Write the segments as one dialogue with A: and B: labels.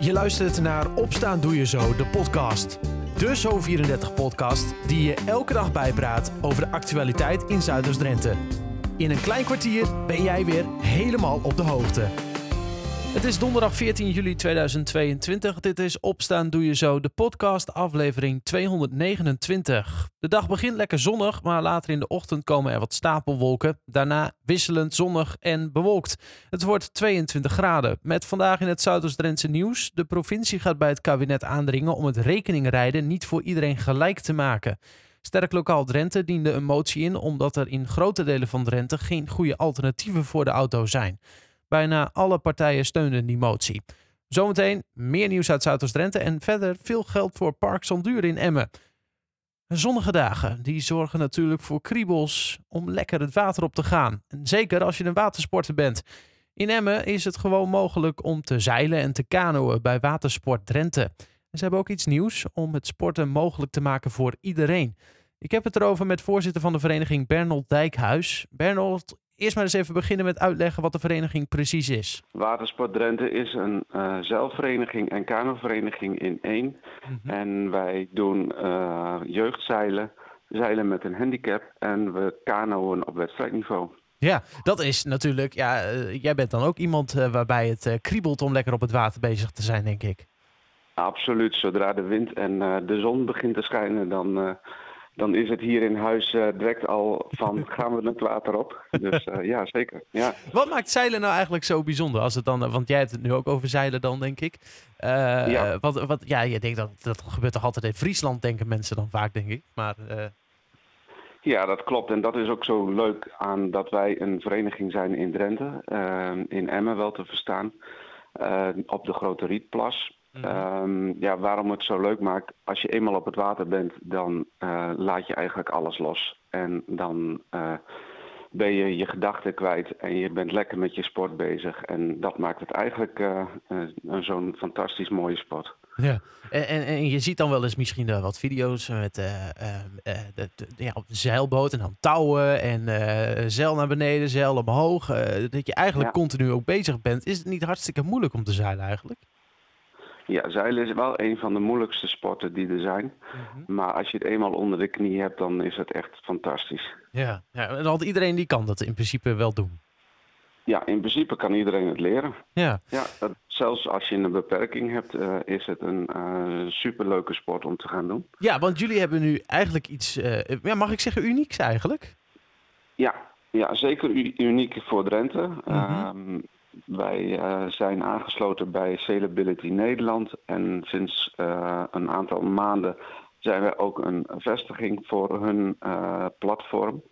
A: Je luistert naar Opstaan Doe Je Zo, de podcast. De Zo34-podcast die je elke dag bijpraat over de actualiteit in Zuiders-Drenthe. In een klein kwartier ben jij weer helemaal op de hoogte. Het is donderdag 14 juli 2022. Dit is Opstaan Doe Je Zo, de podcast, aflevering 229. De dag begint lekker zonnig, maar later in de ochtend komen er wat stapelwolken. Daarna wisselend zonnig en bewolkt. Het wordt 22 graden. Met vandaag in het Zuidoost-Drentse nieuws. De provincie gaat bij het kabinet aandringen om het rekeningrijden niet voor iedereen gelijk te maken. Sterk Lokaal Drenthe diende een motie in omdat er in grote delen van Drenthe geen goede alternatieven voor de auto zijn. Bijna alle partijen steunden die motie. Zometeen meer nieuws uit Zuidoost-Drenthe en verder veel geld voor Park Zonduur in Emmen. Zonnige dagen, die zorgen natuurlijk voor kriebels om lekker het water op te gaan. En zeker als je een watersporter bent. In Emmen is het gewoon mogelijk om te zeilen en te kanoën bij Watersport Drenthe. En ze hebben ook iets nieuws om het sporten mogelijk te maken voor iedereen. Ik heb het erover met voorzitter van de vereniging Bernold Dijkhuis. Bernold, eerst maar eens even beginnen met uitleggen wat de vereniging precies is.
B: Watersport Drenthe is een uh, zeilvereniging en kanovereniging in één.
A: Mhm.
B: En wij doen uh, jeugdzeilen, zeilen met een handicap en we kanoën op wedstrijdniveau.
A: Ja, dat is natuurlijk. Ja, uh, jij bent dan ook iemand waarbij het kriebelt om lekker op het water bezig te zijn, denk ik.
B: Absoluut. Zodra de wind en de zon begint te schijnen, dan dan is het hier in huis uh, direct al van gaan we het water op. Dus uh, ja, zeker. Ja.
A: Wat maakt zeilen nou eigenlijk zo bijzonder? Als het dan, want jij hebt het nu ook over zeilen dan, denk ik. Uh, ja. Wat, wat, ja, je denkt dat dat gebeurt toch altijd in Friesland, denken mensen dan vaak, denk ik. Maar,
B: Ja, dat klopt. En dat is ook zo leuk aan dat wij een vereniging zijn in Drenthe. in Emmen wel te verstaan. op de Grote Rietplas. Um, ja, waarom het zo leuk maakt, als je eenmaal op het water bent, dan uh, laat je eigenlijk alles los. En dan uh, ben je je gedachten kwijt en je bent lekker met je sport bezig. En dat maakt het eigenlijk uh, zo'n fantastisch mooie sport.
A: Ja, en, en, en, je ziet dan wel eens misschien uh, wat video's met uh, uh, de, de, ja, op de zeilboot en dan touwen en zeil naar beneden, zeil omhoog. dat je eigenlijk ja. continu ook bezig bent. Is het niet hartstikke moeilijk om te zeilen eigenlijk?
B: Ja, zeilen is wel een van de moeilijkste sporten die er zijn. Mm -hmm. Maar als je het eenmaal onder de knie hebt, dan is het echt fantastisch.
A: Ja, ja en al iedereen die kan dat in principe wel doen.
B: Ja, in principe kan iedereen het leren.
A: Ja.
B: ja dat, zelfs als je een beperking hebt, uh, is het een uh, superleuke sport om te gaan doen.
A: Ja, want jullie hebben nu eigenlijk iets, uh, ja, mag ik zeggen unieks eigenlijk?
B: Ja, ja zeker uniek voor Drenthe. Mm -hmm. Wij uh, zijn aangesloten bij Sailability Nederland en sinds uh, een aantal maanden zijn wij ook een vestiging voor hun uh, platform.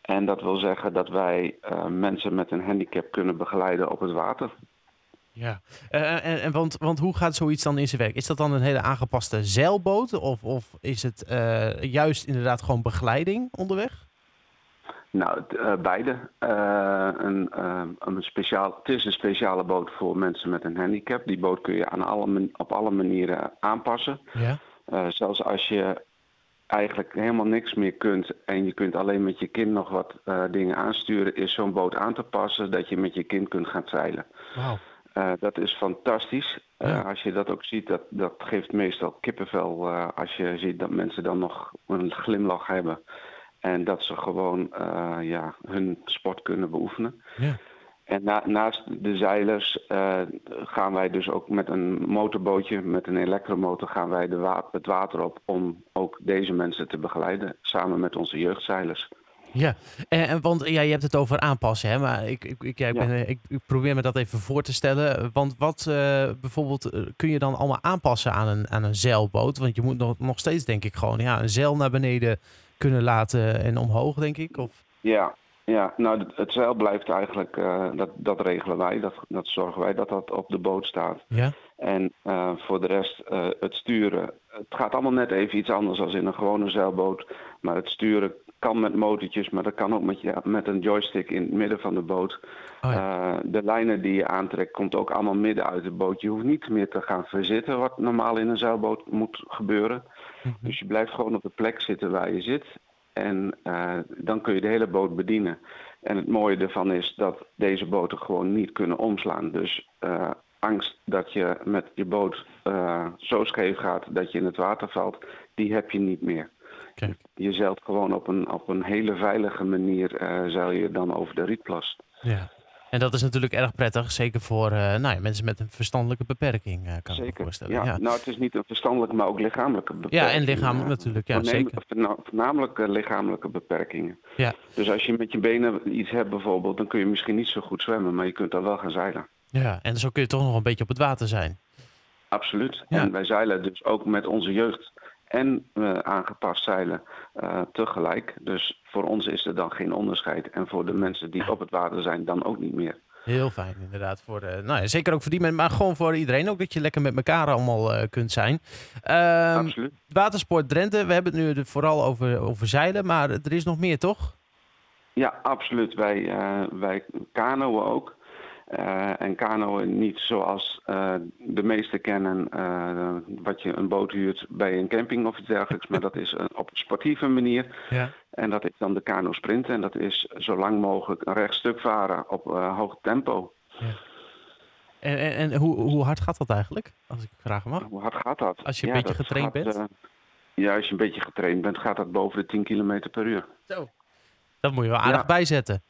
B: En dat wil zeggen dat wij mensen met een handicap kunnen begeleiden op het water.
A: Ja, en, en want, want hoe gaat zoiets dan in zijn werk? Is dat dan een hele aangepaste zeilboot of, of is het juist inderdaad gewoon begeleiding onderweg?
B: Nou, uh, beide. Uh, een, uh, een speciaal, het is een speciale boot voor mensen met een handicap. Die boot kun je aan alle, op alle manieren aanpassen.
A: Ja.
B: zelfs als je eigenlijk helemaal niks meer kunt en je kunt alleen met je kind nog wat dingen aansturen, is zo'n boot aan te passen dat je met je kind kunt gaan zeilen.
A: Wow.
B: dat is fantastisch.
A: Ja.
B: als je dat ook ziet, dat, dat geeft meestal kippenvel als je ziet dat mensen dan nog een glimlach hebben. En dat ze gewoon uh, ja, hun sport kunnen beoefenen.
A: Ja.
B: En na, naast de zeilers uh, gaan wij dus ook met een motorbootje, met een elektromotor, gaan wij de wa het water op om ook deze mensen te begeleiden, samen met onze jeugdzeilers.
A: Ja, en, want ja, je hebt het over aanpassen, hè? maar ik, ik, ik, ik, ben, ik, ik probeer me dat even voor te stellen. Want wat uh, bijvoorbeeld kun je dan allemaal aanpassen aan een, aan een zeilboot? Want je moet nog, nog steeds, denk ik, gewoon ja, een zeil naar beneden kunnen laten en omhoog, denk ik? Of?
B: Ja, ja, nou het zeil blijft eigenlijk, uh, dat, dat regelen wij, dat, dat zorgen wij dat dat op de boot staat.
A: Ja.
B: En uh, voor de rest uh, het sturen, het gaat allemaal net even iets anders dan in een gewone zeilboot. Maar het sturen kan met motortjes, maar dat kan ook met, je, met een joystick in het midden van de boot.
A: Oh ja.
B: de lijnen die je aantrekt, komt ook allemaal midden uit de boot. Je hoeft niet meer te gaan verzitten, wat normaal in een zeilboot moet gebeuren.
A: Mm -hmm.
B: Dus je blijft gewoon op de plek zitten waar je zit. En uh, dan kun je de hele boot bedienen. En het mooie ervan is dat deze boten gewoon niet kunnen omslaan. Dus uh, angst dat je met je boot zo scheef gaat dat je in het water valt, die heb je niet meer. Je zeilt gewoon op een, op een hele veilige manier zeil je dan over de Rietplas.
A: Ja. En dat is natuurlijk erg prettig, zeker voor uh, nou ja, mensen met een verstandelijke beperking, uh, kan zeker. ik me voorstellen.
B: Ja. ja. nou het is niet een verstandelijke, maar ook lichamelijke beperking.
A: Ja, en lichamelijk natuurlijk, ja zeker.
B: Voornamelijk lichamelijke beperkingen. Ja. Dus als je met je benen iets hebt bijvoorbeeld, dan kun je misschien niet zo goed zwemmen, maar je kunt dan wel gaan zeilen.
A: Ja, en zo kun je toch nog een beetje op het water zijn.
B: Absoluut. Ja. En wij zeilen dus ook met onze jeugd en uh, aangepast zeilen uh, tegelijk. Dus voor ons is er dan geen onderscheid. En voor de mensen die op het water zijn, dan ook niet meer.
A: Heel fijn, inderdaad. Voor, uh, nou ja, zeker ook voor die mensen, maar gewoon voor iedereen ook dat je lekker met elkaar allemaal kunt zijn.
B: Uh, Absoluut.
A: Watersport Drenthe, we hebben het nu vooral over, over zeilen, maar er is nog meer, toch?
B: Ja, absoluut. Wij, wij kanoën ook. Uh, en kanoën niet zoals uh, de meesten kennen, uh, wat je een boot huurt bij een camping of iets dergelijks. maar dat is op een sportieve manier. Ja. En dat is dan de kano sprint. En dat is zo lang mogelijk een rechtstuk varen op hoog tempo. Ja.
A: En, en, en hoe, hoe, hard gaat dat eigenlijk, als ik vragen mag?
B: Hoe hard gaat dat?
A: Als je een beetje getraind bent?
B: ja, als je een beetje getraind bent, gaat dat boven de 10 km per uur.
A: Zo. Dat moet je wel aardig bijzetten.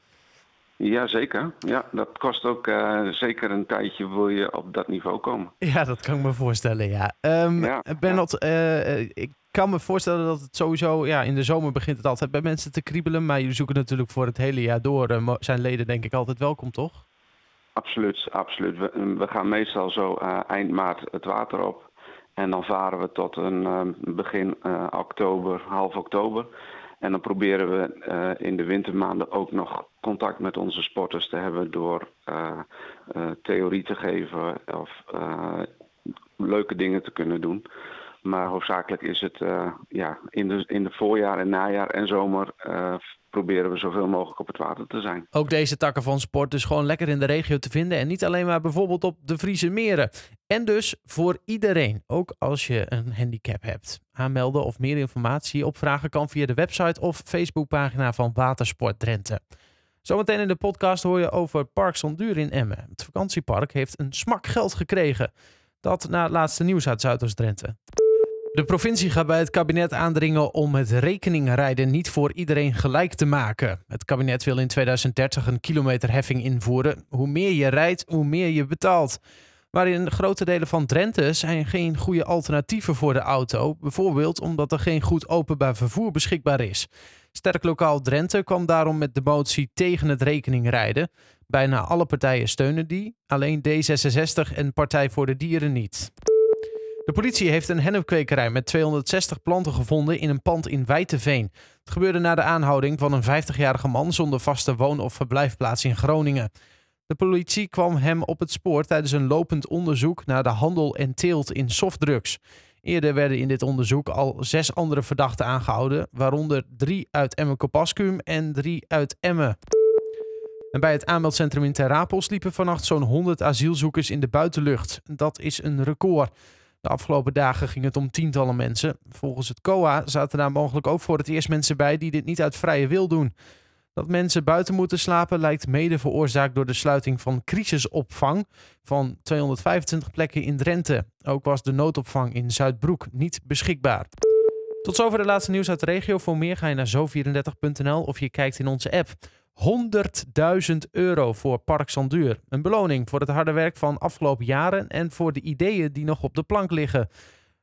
B: Ja, zeker. Ja, dat kost ook uh, zeker een tijdje wil je op dat niveau komen.
A: Ja, dat kan ik me voorstellen, ja. Um, ja Bernard, uh, ik kan me voorstellen dat het sowieso... Ja, in de zomer begint het altijd bij mensen te kriebelen. Maar jullie zoeken natuurlijk voor het hele jaar door. Uh, zijn leden denk ik altijd welkom, toch?
B: Absoluut, absoluut. We, we gaan meestal zo eind maart het water op. En dan varen we tot een begin oktober, half oktober. En dan proberen we uh, in de wintermaanden ook nog contact met onze sporters te hebben door uh, uh, theorie te geven of leuke dingen te kunnen doen. Maar hoofdzakelijk is het ja, in, de, in de voorjaar en najaar en zomer proberen we zoveel mogelijk op het water te zijn.
A: Ook deze takken van sport dus gewoon lekker in de regio te vinden. En niet alleen maar bijvoorbeeld op de Friese meren. En dus voor iedereen, ook als je een handicap hebt. Aanmelden of meer informatie opvragen kan via de website of Facebookpagina van Watersport Drenthe. Zometeen in de podcast hoor je over Park Zonduur in Emmen. Het vakantiepark heeft een smak geld gekregen. Dat na het laatste nieuws uit Zuidoost-Drenthe. De provincie gaat bij het kabinet aandringen om het rekeningrijden niet voor iedereen gelijk te maken. Het kabinet wil in 2030 een kilometerheffing invoeren. Hoe meer je rijdt, hoe meer je betaalt. Maar in grote delen van Drenthe zijn geen goede alternatieven voor de auto. Bijvoorbeeld omdat er geen goed openbaar vervoer beschikbaar is. Sterk Lokaal Drenthe kwam daarom met de motie tegen het rekeningrijden. Bijna alle partijen steunen die, alleen D66 en Partij voor de Dieren niet. De politie heeft een hennepkwekerij met 260 planten gevonden in een pand in Wijteveen. Het gebeurde na de aanhouding van een 50-jarige man zonder vaste woon- of verblijfplaats in Groningen. De politie kwam hem op het spoor tijdens een lopend onderzoek naar de handel en teelt in softdrugs. Eerder werden in dit onderzoek al zes andere verdachten aangehouden, waaronder drie uit Emmen-Kopaskum en drie uit Emmen. En bij het aanmeldcentrum in Terrapels liepen vannacht zo'n 100 asielzoekers in de buitenlucht. Dat is een record. De afgelopen dagen ging het om tientallen mensen. Volgens het COA zaten daar mogelijk ook voor het eerst mensen bij die dit niet uit vrije wil doen. Dat mensen buiten moeten slapen lijkt mede veroorzaakt door de sluiting van crisisopvang van 225 plekken in Drenthe. Ook was de noodopvang in Zuidbroek niet beschikbaar. Tot zover de laatste nieuws uit de regio. Voor meer ga je naar zo34.nl of je kijkt in onze app. 100.000 euro voor Park Sanduur. Een beloning voor het harde werk van afgelopen jaren en voor de ideeën die nog op de plank liggen.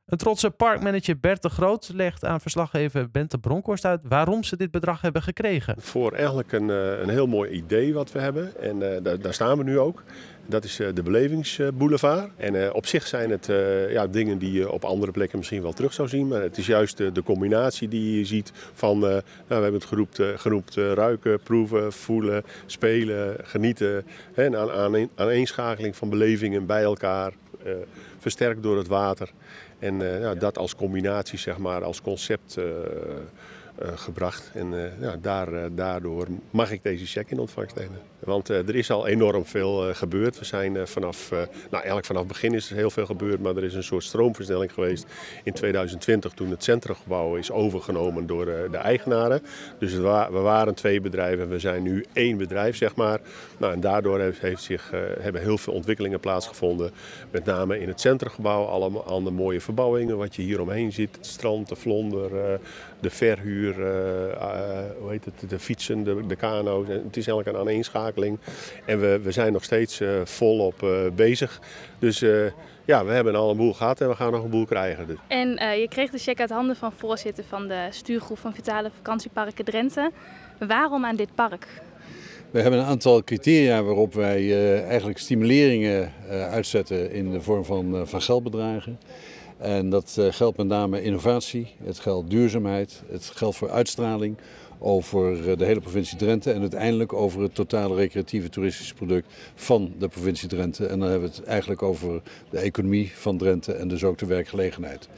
A: Een trotse parkmanager Bert de Groot legt aan verslaggever Bente Bronkhorst uit waarom ze dit bedrag hebben gekregen.
C: Voor eigenlijk een, eh, een heel mooi idee wat we hebben en uh, daar, daar, staan we nu ook. Dat is uh, de Belevingsboulevard. En op zich zijn het ja, dingen die je op andere plekken misschien wel terug zou zien. Maar het is juist de combinatie die je ziet van, nou, we hebben het geroept, genoemd ruiken, proeven, voelen, spelen, genieten. Hè, een aan, aaneenschakeling van belevingen bij elkaar, versterkt door het water. En uh, dat als combinatie, zeg maar, als concept uh, gebracht. En ja, daar, daardoor mag ik deze check in ontvangst nemen. Want er is al enorm veel gebeurd. We zijn vanaf, nou eigenlijk vanaf het begin is er heel veel gebeurd, maar er is een soort stroomversnelling geweest in 2020 toen het centrumgebouw is overgenomen door de eigenaren. Dus we waren twee bedrijven en we zijn nu één bedrijf, zeg maar. Nou, en daardoor heeft, heeft zich, hebben heel veel ontwikkelingen plaatsgevonden. Met name in het centrumgebouw, allemaal de mooie verbouwingen, wat je hier omheen ziet. Het strand, de vlonder, de verhuur, hoe heet het, de fietsen, de, de kano's. Het is eigenlijk een aaneenschakeling. En we, we zijn nog steeds volop bezig. Dus ja, we hebben al een boel gehad en we gaan nog een boel krijgen. Dus.
D: En je kreeg de check uit handen van voorzitter van de stuurgroep van Vitale Vakantieparken Drenthe. Waarom aan dit park?
E: We hebben een aantal criteria waarop wij uh, eigenlijk stimuleringen uh, uitzetten in de vorm van, uh, van geldbedragen. En dat geldt met name innovatie, het geldt duurzaamheid, het geldt voor uitstraling over de hele provincie Drenthe en uiteindelijk over het totale recreatieve toeristische product van de provincie Drenthe. En dan hebben we het eigenlijk over de economie van Drenthe en dus ook de werkgelegenheid.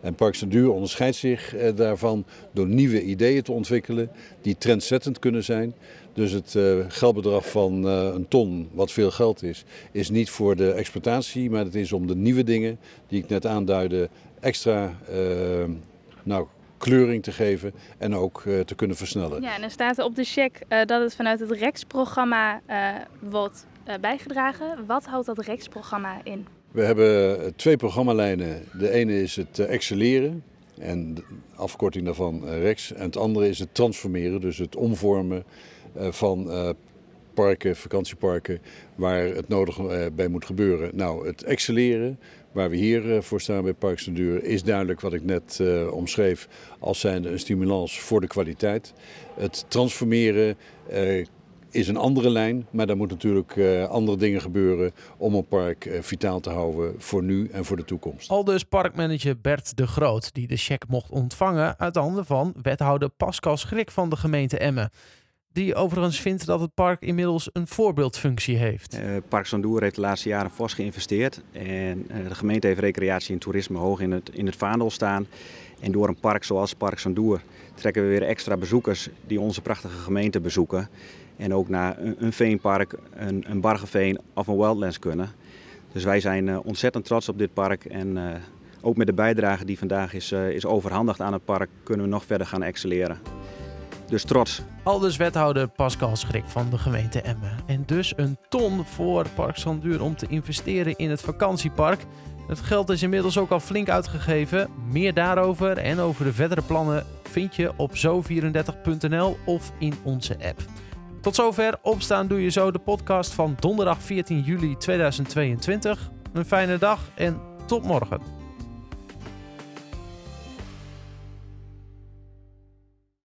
E: En Parks Duur onderscheidt zich daarvan door nieuwe ideeën te ontwikkelen die trendzettend kunnen zijn. Dus het uh, geldbedrag van een ton, wat veel geld is, is niet voor de exploitatie, maar het is om de nieuwe dingen die ik net aanduidde extra nou, kleuring te geven en ook te kunnen versnellen.
D: Ja, en er staat op de cheque dat het vanuit het REX-programma wordt bijgedragen. Wat houdt dat REX-programma in?
E: We hebben twee programmalijnen. De ene is het excelleren. En de afkorting daarvan REX. En het andere is het transformeren, dus het omvormen eh, van eh, parken, vakantieparken, waar het nodig eh, bij moet gebeuren. Nou, het excelleren, waar we hier voor staan bij Parks en Duur, is duidelijk wat ik net omschreef als zijnde een stimulans voor de kwaliteit. Het transformeren is een andere lijn, maar daar moeten natuurlijk andere dingen gebeuren om een park vitaal te houden voor nu en voor de toekomst.
A: Al dus parkmanager Bert de Groot, die de cheque mocht ontvangen uit de handen van wethouder Pascal Schrik van de gemeente Emmen. Die overigens vindt dat het park inmiddels een voorbeeldfunctie heeft.
F: Uh, park Sandoer heeft de laatste jaren fors geïnvesteerd. En uh, de gemeente heeft recreatie en toerisme hoog in het, in het vaandel staan. En door een park zoals Park Sandoer trekken we weer extra bezoekers die onze prachtige gemeente bezoeken. En ook naar een, een veenpark, een, een Bargeveen of een Wildlands kunnen. Dus wij zijn uh, ontzettend trots op dit park. En ook met de bijdrage die vandaag is, is overhandigd aan het park kunnen we nog verder gaan excelleren. Dus trots.
A: Aldus wethouder Pascal Schrik van de gemeente Emmen. En dus een ton voor Park Sanduur om te investeren in het vakantiepark. Het geld is inmiddels ook al flink uitgegeven. Meer daarover en over de verdere plannen vind je op zo34.nl of in onze app. Tot zover Opstaan Doe Je Zo, de podcast van donderdag 14 juli 2022. Een fijne dag en tot morgen.